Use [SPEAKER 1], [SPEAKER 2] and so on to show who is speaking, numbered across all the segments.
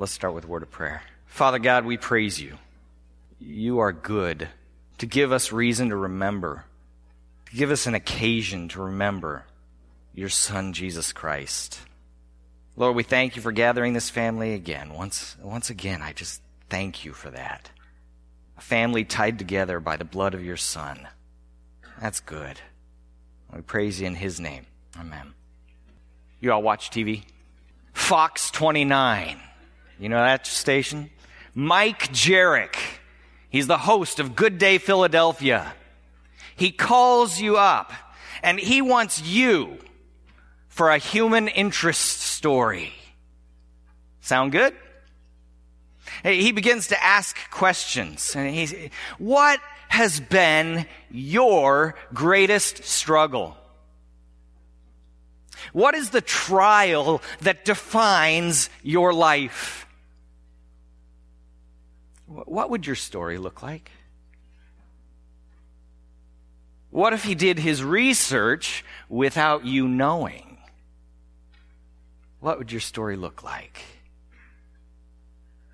[SPEAKER 1] Let's start with a word of prayer. Father God, we praise you. You are good to give us reason to remember, to give us an occasion to remember your Son, Jesus Christ. Lord, we thank you for gathering this family again. Once, once again, I just thank you for that. A family tied together by the blood of your Son. That's good. We praise you in his name. Amen. You all watch TV? Fox 29. You know that station? Mike Jerrick. He's the host of Good Day Philadelphia. He calls you up and he wants you for a human interest story. Sound good? He begins to ask questions. And he's, what has been your greatest struggle? What is the trial that defines your life? What would your story look like? What if he did his research without you knowing? What would your story look like?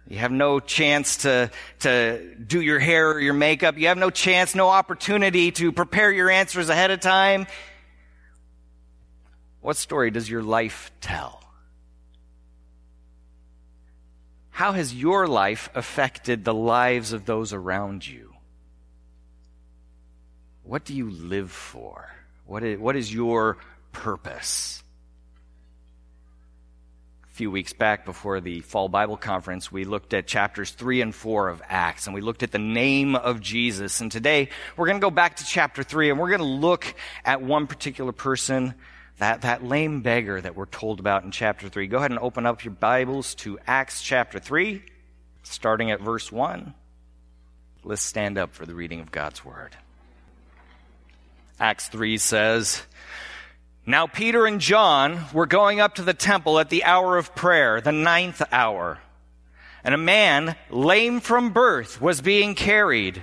[SPEAKER 1] You have no chance to, to do your hair or your makeup. You have no chance, no opportunity to prepare your answers ahead of time. What story does your life tell? How has your life affected the lives of those around you? What do you live for? What is, what is your purpose? A few weeks back before the fall Bible conference, we looked at chapters 3 and 4 of Acts, and we looked at the name of Jesus. And today, we're going to go back to chapter 3, and we're going to look at one particular person that, that lame beggar that we're told about in chapter 3. Go ahead and open up your Bibles to Acts chapter 3, starting at verse 1. Let's stand up for the reading of God's Word. Acts 3 says, Now Peter and John were going up to the temple at the hour of prayer, the ninth hour. And a man, lame from birth, was being carried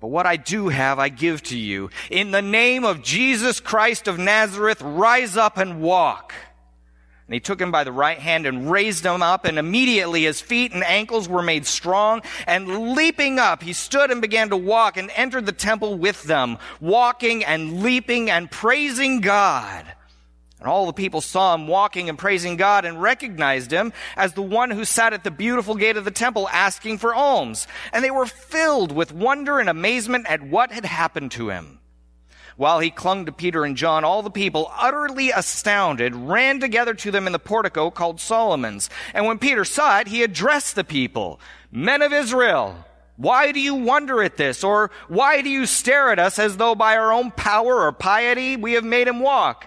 [SPEAKER 1] but what I do have, I give to you. In the name of Jesus Christ of Nazareth, rise up and walk. And he took him by the right hand and raised him up, and immediately his feet and ankles were made strong. And leaping up, he stood and began to walk and entered the temple with them, walking and leaping and praising God. And all the people saw him walking and praising God and recognized him as the one who sat at the beautiful gate of the temple asking for alms. And they were filled with wonder and amazement at what had happened to him. While he clung to Peter and John, all the people, utterly astounded, ran together to them in the portico called Solomon's. And when Peter saw it, he addressed the people, Men of Israel, why do you wonder at this? Or why do you stare at us as though by our own power or piety we have made him walk?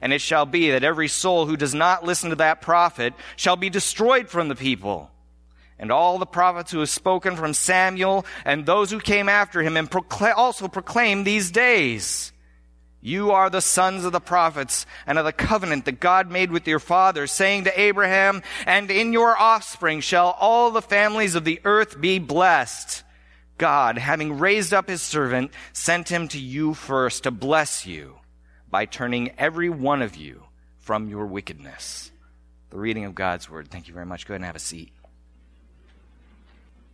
[SPEAKER 1] And it shall be that every soul who does not listen to that prophet shall be destroyed from the people. And all the prophets who have spoken from Samuel and those who came after him and proclaim, also proclaim these days. You are the sons of the prophets and of the covenant that God made with your fathers, saying to Abraham, and in your offspring shall all the families of the earth be blessed. God, having raised up his servant, sent him to you first to bless you by turning every one of you from your wickedness. The reading of God's word. Thank you very much. Go ahead and have a seat.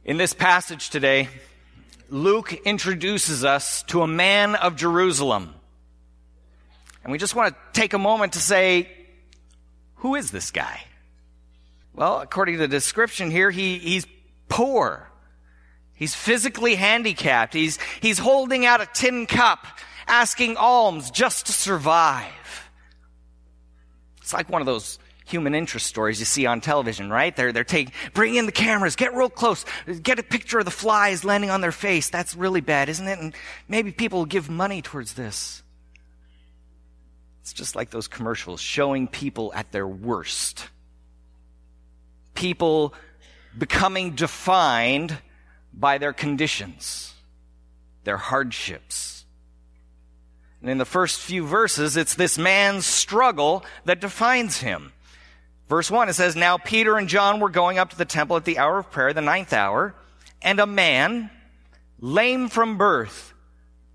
[SPEAKER 1] In this passage today, Luke introduces us to a man of Jerusalem and we just want to take a moment to say, who is this guy? Well, according to the description here, he, he's poor. He's physically handicapped. He's, he's holding out a tin cup, asking alms just to survive. It's like one of those human interest stories you see on television, right? They're, they're taking, bring in the cameras, get real close, get a picture of the flies landing on their face. That's really bad, isn't it? And maybe people will give money towards this. It's just like those commercials showing people at their worst. People becoming defined by their conditions, their hardships. And in the first few verses, it's this man's struggle that defines him. Verse 1, it says, Now Peter and John were going up to the temple at the hour of prayer, the ninth hour, and a man, lame from birth,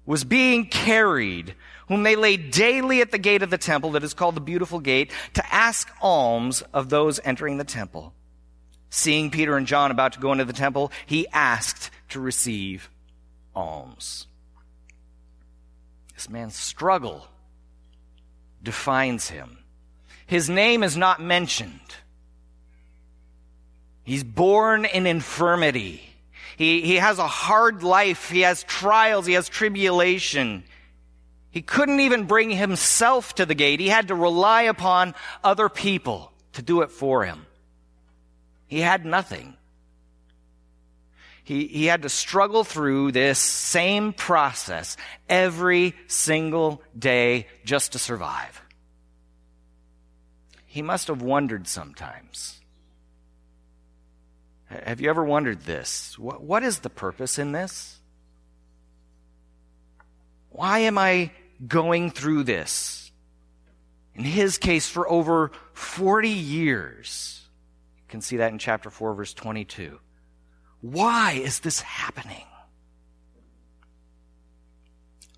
[SPEAKER 1] was being carried whom they laid daily at the gate of the temple that is called the beautiful gate to ask alms of those entering the temple. Seeing Peter and John about to go into the temple, he asked to receive alms. This man's struggle defines him. His name is not mentioned. He's born in infirmity. He, he has a hard life. He has trials. He has tribulation. He couldn't even bring himself to the gate. He had to rely upon other people to do it for him. He had nothing. He, he had to struggle through this same process every single day just to survive. He must have wondered sometimes. Have you ever wondered this? What, what is the purpose in this? Why am I going through this. In his case, for over 40 years. You can see that in chapter 4, verse 22. Why is this happening?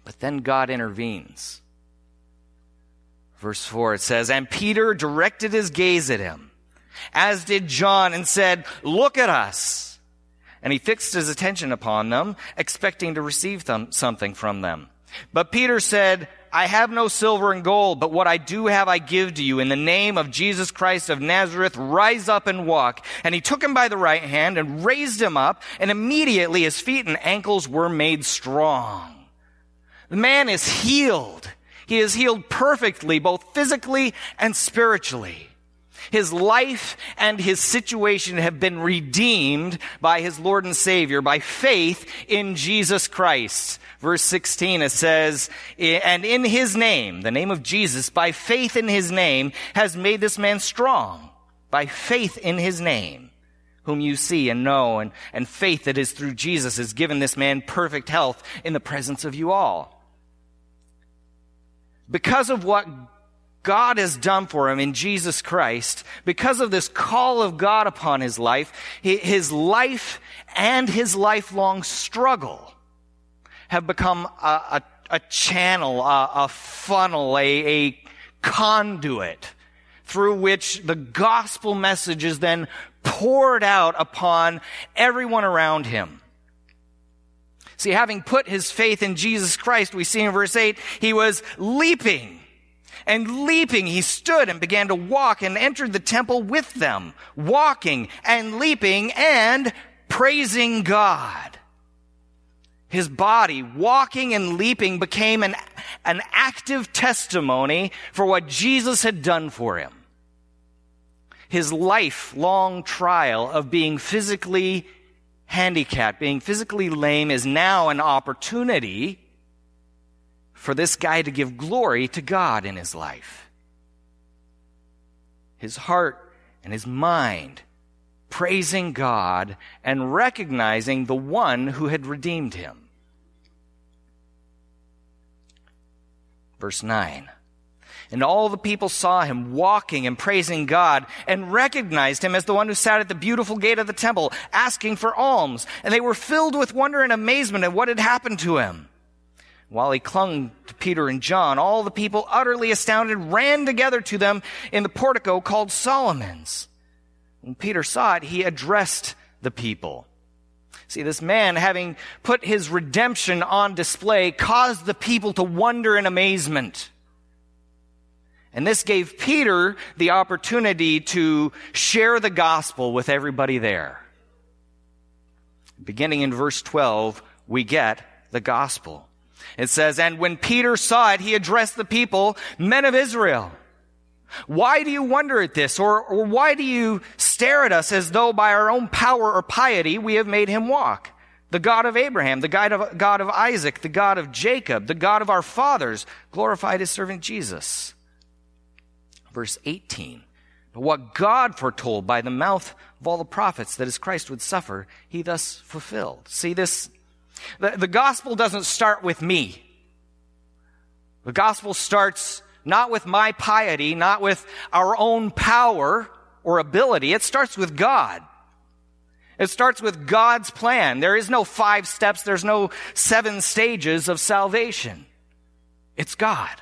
[SPEAKER 1] But then God intervenes. Verse 4, it says, And Peter directed his gaze at him, as did John, and said, Look at us. And he fixed his attention upon them, expecting to receive them, something from them. But Peter said, I have no silver and gold, but what I do have I give to you. In the name of Jesus Christ of Nazareth, rise up and walk. And he took him by the right hand and raised him up, and immediately his feet and ankles were made strong. The man is healed. He is healed perfectly, both physically and spiritually. His life and his situation have been redeemed by his Lord and Savior, by faith in Jesus Christ. Verse 16, it says, And in his name, the name of Jesus, by faith in his name, has made this man strong. By faith in his name, whom you see and know, and, and faith that is through Jesus has given this man perfect health in the presence of you all. Because of what God has done for him in Jesus Christ, because of this call of God upon his life, his life and his lifelong struggle have become a, a, a channel, a, a funnel, a, a conduit through which the gospel message is then poured out upon everyone around him. See, having put his faith in Jesus Christ, we see in verse 8, he was leaping and leaping, he stood and began to walk and entered the temple with them, walking and leaping and praising God. His body, walking and leaping, became an, an active testimony for what Jesus had done for him. His lifelong trial of being physically handicapped, being physically lame, is now an opportunity for this guy to give glory to God in his life. his heart and his mind, praising God and recognizing the one who had redeemed him. Verse 9. And all the people saw him walking and praising God and recognized him as the one who sat at the beautiful gate of the temple asking for alms. And they were filled with wonder and amazement at what had happened to him. While he clung to Peter and John, all the people, utterly astounded, ran together to them in the portico called Solomon's. When Peter saw it, he addressed the people. See, this man, having put his redemption on display, caused the people to wonder in amazement. And this gave Peter the opportunity to share the gospel with everybody there. Beginning in verse 12, we get the gospel. It says, And when Peter saw it, he addressed the people, Men of Israel, why do you wonder at this? Or, or why do you stare at us as though by our own power or piety we have made him walk? The God of Abraham, the God of, God of Isaac, the God of Jacob, the God of our fathers, glorified his servant Jesus verse 18. But what God foretold by the mouth of all the prophets that his Christ would suffer, he thus fulfilled. See this? The, the gospel doesn't start with me. The gospel starts not with my piety, not with our own power or ability. It starts with God. It starts with God's plan. There is no five steps. There's no seven stages of salvation. It's God.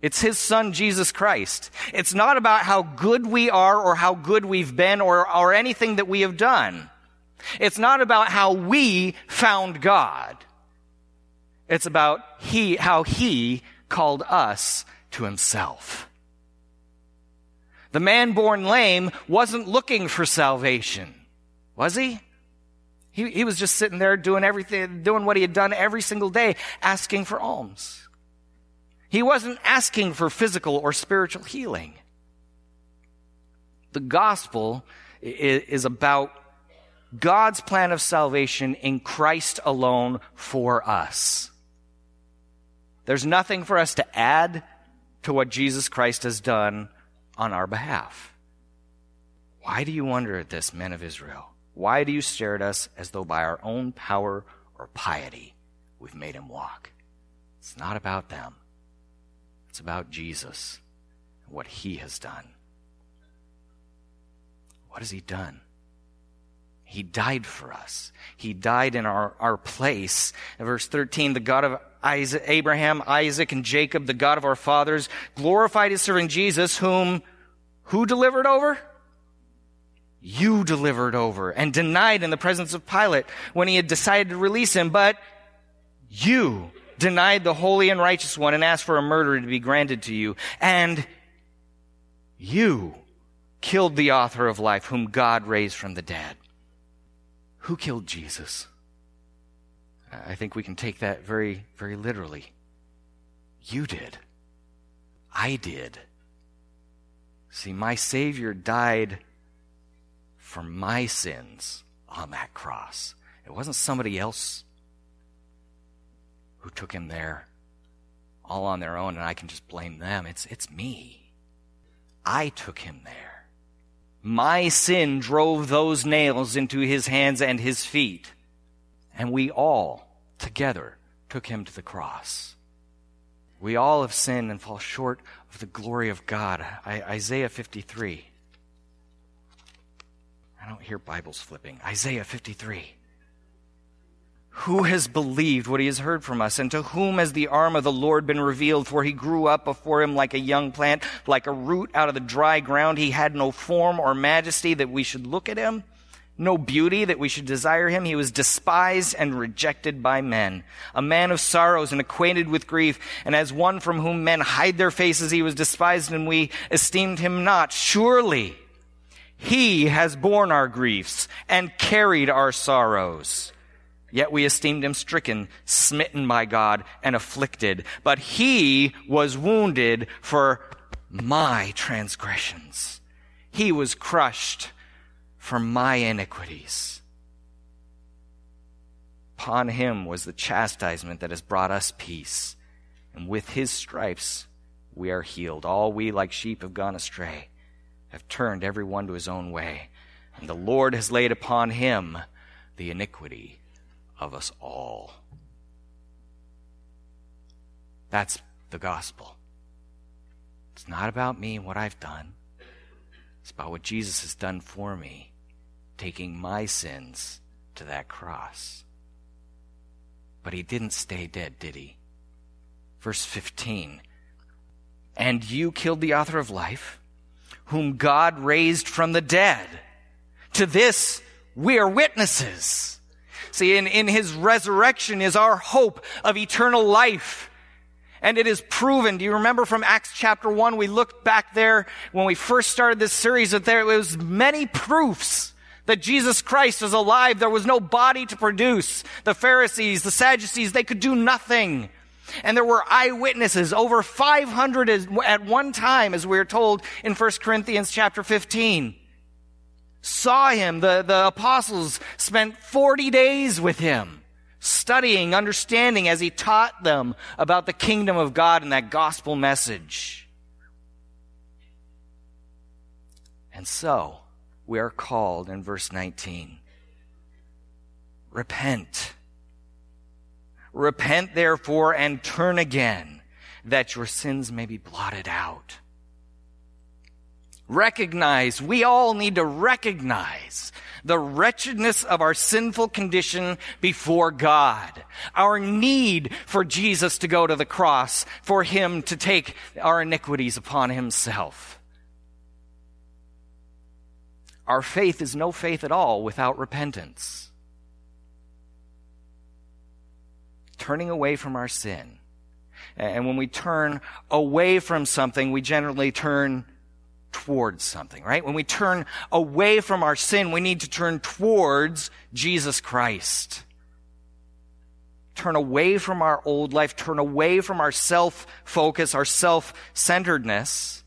[SPEAKER 1] It's His Son, Jesus Christ. It's not about how good we are or how good we've been or, or anything that we have done. It's not about how we found God. It's about He, how He called us to Himself. The man born lame wasn't looking for salvation, was he? He, he was just sitting there doing everything, doing what he had done every single day, asking for alms. He wasn't asking for physical or spiritual healing. The gospel is about God's plan of salvation in Christ alone for us. There's nothing for us to add to what Jesus Christ has done on our behalf. Why do you wonder at this, men of Israel? Why do you stare at us as though by our own power or piety we've made him walk? It's not about them. It's about Jesus and what he has done. What has he done? He died for us. He died in our, our place. In verse 13, the God of Isaac, Abraham, Isaac, and Jacob, the God of our fathers, glorified his servant Jesus, whom who delivered over? You delivered over and denied in the presence of Pilate when he had decided to release him, but you denied the holy and righteous one and asked for a murderer to be granted to you. And you killed the author of life, whom God raised from the dead. Who killed Jesus? I think we can take that very, very literally. You did. I did. See, my Savior died for my sins on that cross. It wasn't somebody else who took him there all on their own, and I can just blame them. It's, it's me. I took him there. My sin drove those nails into his hands and his feet, and we all together took him to the cross. We all have sinned and fall short of the glory of God. I, Isaiah 53. I don't hear Bibles flipping. Isaiah 53. Who has believed what he has heard from us? And to whom has the arm of the Lord been revealed? For he grew up before him like a young plant, like a root out of the dry ground. He had no form or majesty that we should look at him, no beauty that we should desire him. He was despised and rejected by men, a man of sorrows and acquainted with grief. And as one from whom men hide their faces, he was despised and we esteemed him not. Surely he has borne our griefs and carried our sorrows. Yet we esteemed him stricken, smitten by God, and afflicted. But he was wounded for my transgressions. He was crushed for my iniquities. Upon him was the chastisement that has brought us peace. And with his stripes we are healed. All we like sheep have gone astray. have turned every one to his own way, and the Lord has laid upon him the iniquity of us all. That's the gospel. It's not about me and what I've done. It's about what Jesus has done for me, taking my sins to that cross. But he didn't stay dead, did he? Verse 15. And you killed the author of life, whom God raised from the dead. To this we are witnesses. See, in, in his resurrection is our hope of eternal life. And it is proven. Do you remember from Acts chapter 1? We looked back there when we first started this series that there was many proofs that Jesus Christ was alive. There was no body to produce. The Pharisees, the Sadducees, they could do nothing. And there were eyewitnesses, over 500 at one time, as we are told in 1 Corinthians chapter 15. Saw him. The, the apostles spent 40 days with him, studying, understanding as he taught them about the kingdom of God and that gospel message. And so, we are called in verse 19. Repent Repent therefore and turn again, that your sins may be blotted out. Recognize, we all need to recognize the wretchedness of our sinful condition before God. Our need for Jesus to go to the cross, for Him to take our iniquities upon Himself. Our faith is no faith at all without repentance. turning away from our sin. And when we turn away from something, we generally turn towards something, right? When we turn away from our sin, we need to turn towards Jesus Christ. Turn away from our old life, turn away from our self focus, our self centeredness,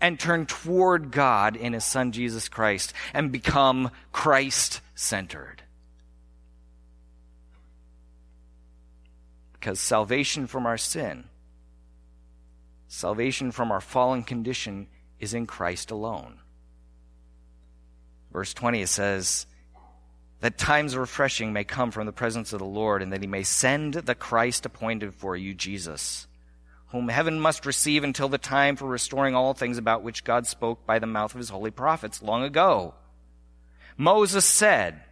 [SPEAKER 1] and turn toward God in His Son Jesus Christ and become Christ centered. because salvation from our sin, salvation from our fallen condition, is in Christ alone. Verse 20 it says, that times of refreshing may come from the presence of the Lord, and that he may send the Christ appointed for you, Jesus, whom heaven must receive until the time for restoring all things about which God spoke by the mouth of his holy prophets long ago. Moses said,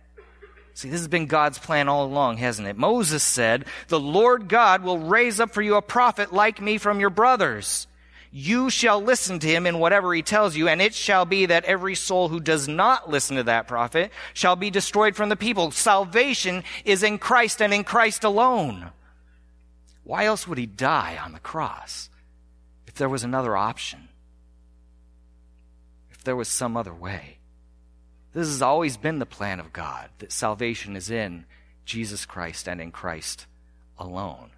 [SPEAKER 1] See, this has been God's plan all along, hasn't it? Moses said, The Lord God will raise up for you a prophet like me from your brothers. You shall listen to him in whatever he tells you, and it shall be that every soul who does not listen to that prophet shall be destroyed from the people. Salvation is in Christ and in Christ alone. Why else would he die on the cross if there was another option? If there was some other way? This has always been the plan of God that salvation is in Jesus Christ and in Christ alone.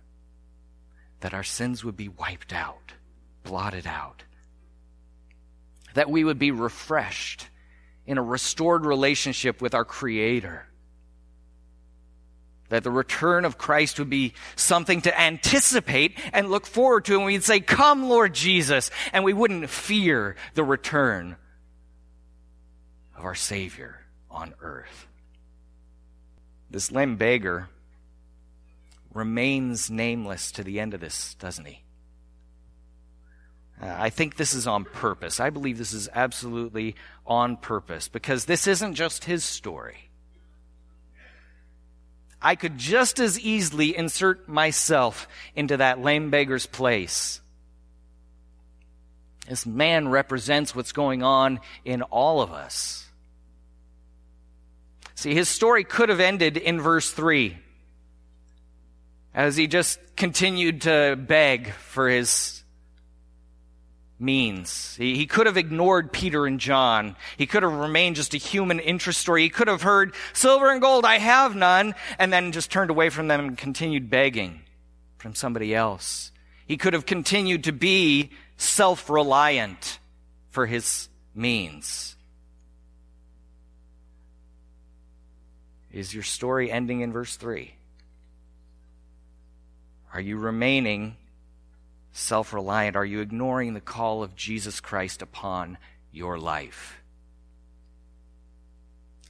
[SPEAKER 1] That our sins would be wiped out, blotted out. That we would be refreshed in a restored relationship with our Creator. That the return of Christ would be something to anticipate and look forward to. And we'd say, Come, Lord Jesus. And we wouldn't fear the return of our Savior on earth. This lame beggar remains nameless to the end of this, doesn't he? I think this is on purpose. I believe this is absolutely on purpose because this isn't just his story. I could just as easily insert myself into that lame beggar's place. This man represents what's going on in all of us. See, his story could have ended in verse 3 as he just continued to beg for his means. He, he, could have ignored Peter and John. He could have remained just a human interest story. He could have heard, silver and gold, I have none, and then just turned away from them and continued begging from somebody else. He could have continued to be self reliant for his means. Is your story ending in verse 3? Are you remaining self reliant? Are you ignoring the call of Jesus Christ upon your life?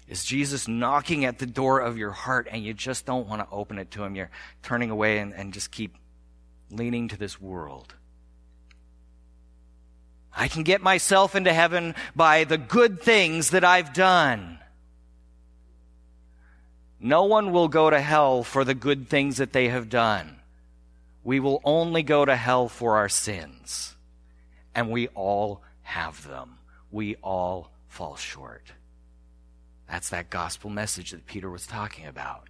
[SPEAKER 1] Is Jesus knocking at the door of your heart and you just don't want to open it to him? You're turning away and, and just keep leaning to this world. I can get myself into heaven by the good things that I've done. No one will go to hell for the good things that they have done. We will only go to hell for our sins. And we all have them. We all fall short. That's that gospel message that Peter was talking about.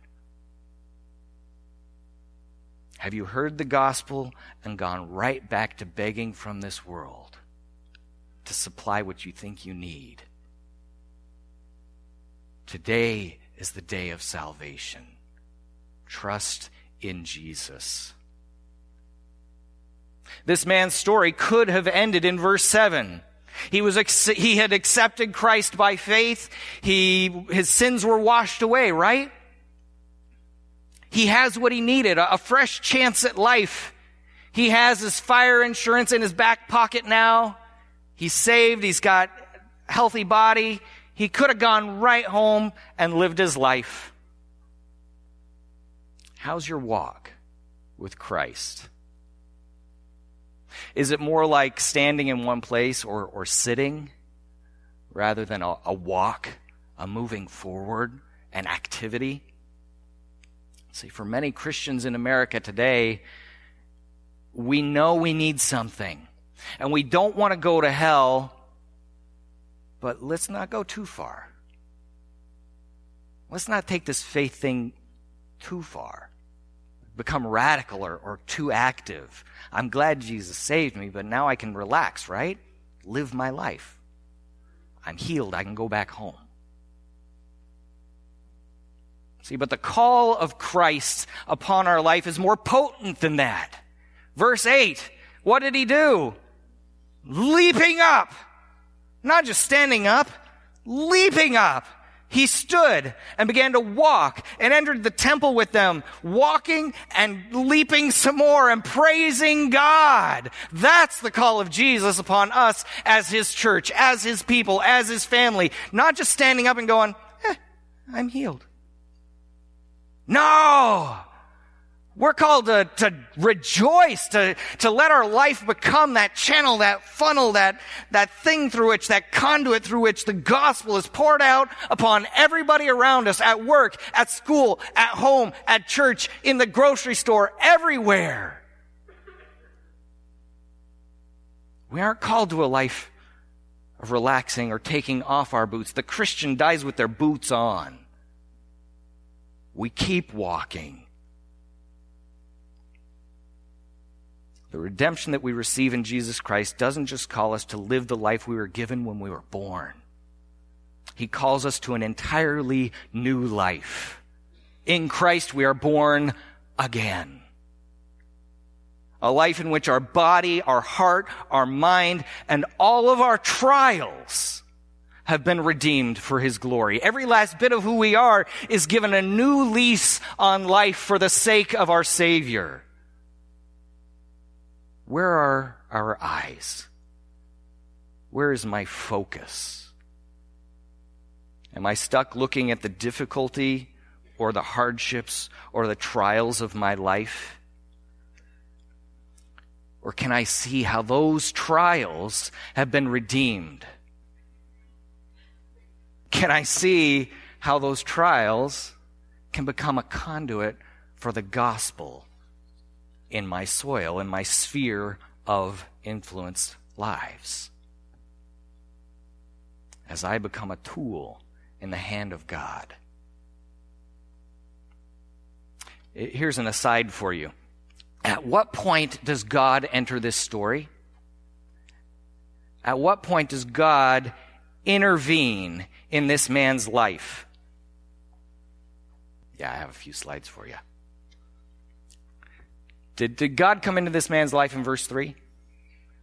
[SPEAKER 1] Have you heard the gospel and gone right back to begging from this world to supply what you think you need? Today is the day of salvation. Trust in Jesus. This man's story could have ended in verse 7. He was, he had accepted Christ by faith. He, his sins were washed away, right? He has what he needed, a, fresh chance at life. He has his fire insurance in his back pocket now. He's saved. He's got healthy body. He could have gone right home and lived his life. How's your walk with Christ? Is it more like standing in one place or, or sitting rather than a, a walk, a moving forward, an activity? See, for many Christians in America today, we know we need something. And we don't want to go to hell, but let's not go too far. Let's not take this faith thing too far, become radical or, or too active. I'm glad Jesus saved me, but now I can relax, right? Live my life. I'm healed. I can go back home. See, but the call of Christ upon our life is more potent than that. Verse 8, what did he do? Leaping up. Not just standing up, leaping up he stood and began to walk and entered the temple with them, walking and leaping some more and praising God. That's the call of Jesus upon us as his church, as his people, as his family. Not just standing up and going, eh, I'm healed. No! We're called to, to rejoice, to, to let our life become that channel, that funnel, that, that thing through which, that conduit through which the gospel is poured out upon everybody around us at work, at school, at home, at church, in the grocery store, everywhere. We aren't called to a life of relaxing or taking off our boots. The Christian dies with their boots on. We keep walking. The redemption that we receive in Jesus Christ doesn't just call us to live the life we were given when we were born. He calls us to an entirely new life. In Christ, we are born again. A life in which our body, our heart, our mind, and all of our trials have been redeemed for His glory. Every last bit of who we are is given a new lease on life for the sake of our Savior. Where are our eyes? Where is my focus? Am I stuck looking at the difficulty or the hardships or the trials of my life? Or can I see how those trials have been redeemed? Can I see how those trials can become a conduit for the gospel in my soil, in my sphere of influence lives. As I become a tool in the hand of God. Here's an aside for you. At what point does God enter this story? At what point does God intervene in this man's life? Yeah, I have a few slides for you. Did, did God come into this man's life in verse 3?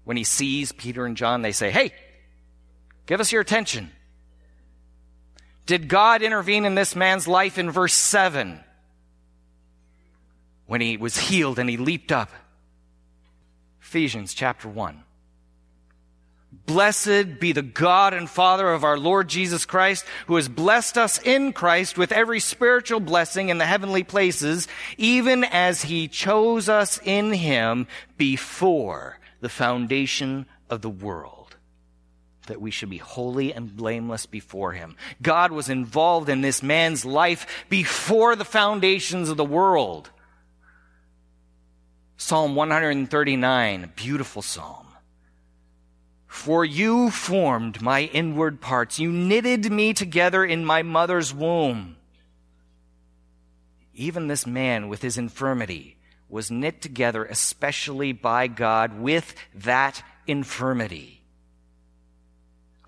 [SPEAKER 1] When he sees Peter and John, they say, Hey, give us your attention. Did God intervene in this man's life in verse 7? When he was healed and he leaped up. Ephesians chapter 1. Blessed be the God and Father of our Lord Jesus Christ, who has blessed us in Christ with every spiritual blessing in the heavenly places, even as he chose us in him before the foundation of the world, that we should be holy and blameless before him. God was involved in this man's life before the foundations of the world. Psalm 139, beautiful psalm. For you formed my inward parts. You knitted me together in my mother's womb. Even this man with his infirmity was knit together especially by God with that infirmity.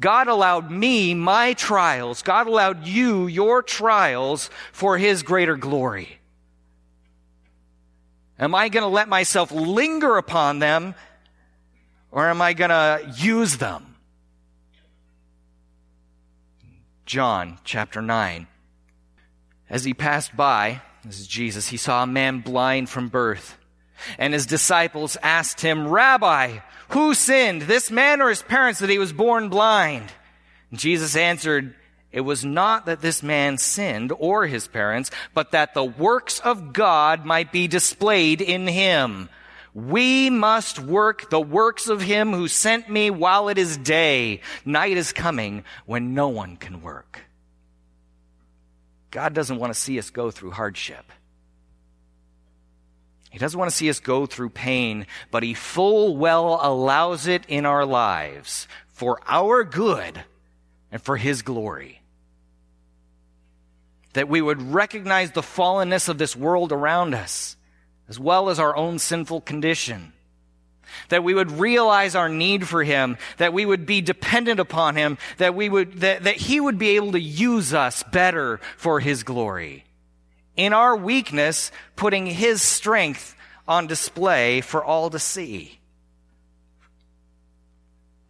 [SPEAKER 1] God allowed me my trials. God allowed you your trials for His greater glory. Am I going to let myself linger upon them or am I going to use them? John chapter 9. As he passed by, this is Jesus, he saw a man blind from birth. And his disciples asked him, Rabbi, who sinned, this man or his parents, that he was born blind? Jesus answered, It was not that this man sinned or his parents, but that the works of God might be displayed in him. We must work the works of him who sent me while it is day. Night is coming when no one can work. God doesn't want to see us go through hardship. He doesn't want to see us go through pain, but He full well allows it in our lives for our good and for His glory. That we would recognize the fallenness of this world around us, as well as our own sinful condition. That we would realize our need for Him, that we would be dependent upon Him, that we would, that, that He would be able to use us better for His glory in our weakness, putting His strength on display for all to see.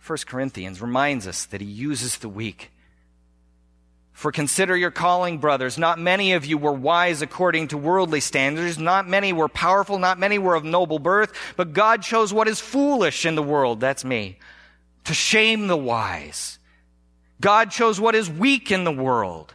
[SPEAKER 1] 1 Corinthians reminds us that He uses the weak. For consider your calling, brothers. Not many of you were wise according to worldly standards. Not many were powerful. Not many were of noble birth. But God chose what is foolish in the world. That's me. To shame the wise. God chose what is weak in the world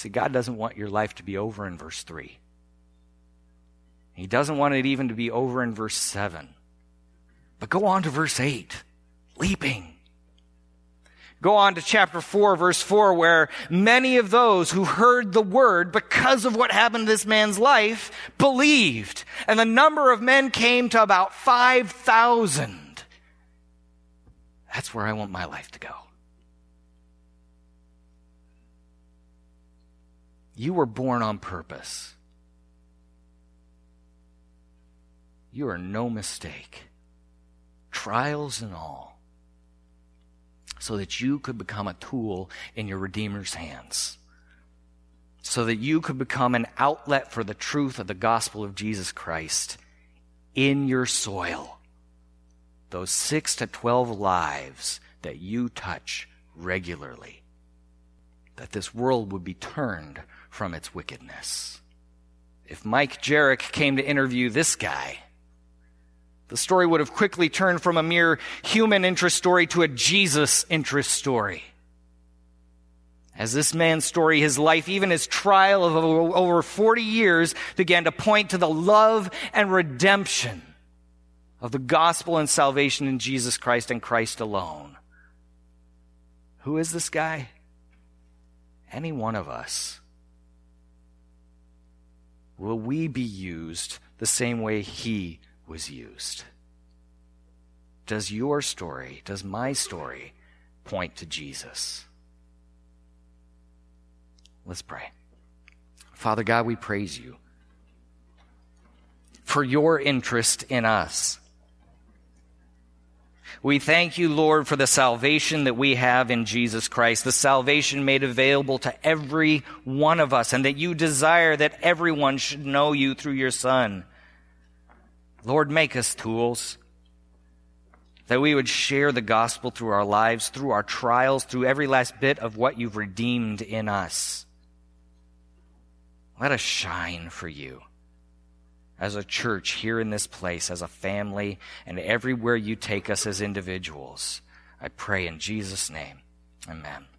[SPEAKER 1] See, God doesn't want your life to be over in verse 3. He doesn't want it even to be over in verse 7. But go on to verse 8, leaping. Go on to chapter 4, verse 4, where many of those who heard the word because of what happened in this man's life believed. And the number of men came to about 5,000. That's where I want my life to go. You were born on purpose. You are no mistake, trials and all, so that you could become a tool in your Redeemer's hands, so that you could become an outlet for the truth of the gospel of Jesus Christ in your soil. Those six to twelve lives that you touch regularly, that this world would be turned from its wickedness. If Mike Jerrick came to interview this guy, the story would have quickly turned from a mere human interest story to a Jesus interest story. As this man's story, his life, even his trial of over 40 years began to point to the love and redemption of the gospel and salvation in Jesus Christ and Christ alone. Who is this guy? Any one of us. Will we be used the same way he was used? Does your story, does my story point to Jesus? Let's pray. Father God, we praise you for your interest in us. We thank you, Lord, for the salvation that we have in Jesus Christ, the salvation made available to every one of us, and that you desire that everyone should know you through your Son. Lord, make us tools that we would share the gospel through our lives, through our trials, through every last bit of what you've redeemed in us. Let us shine for you as a church here in this place, as a family, and everywhere you take us as individuals. I pray in Jesus' name. Amen.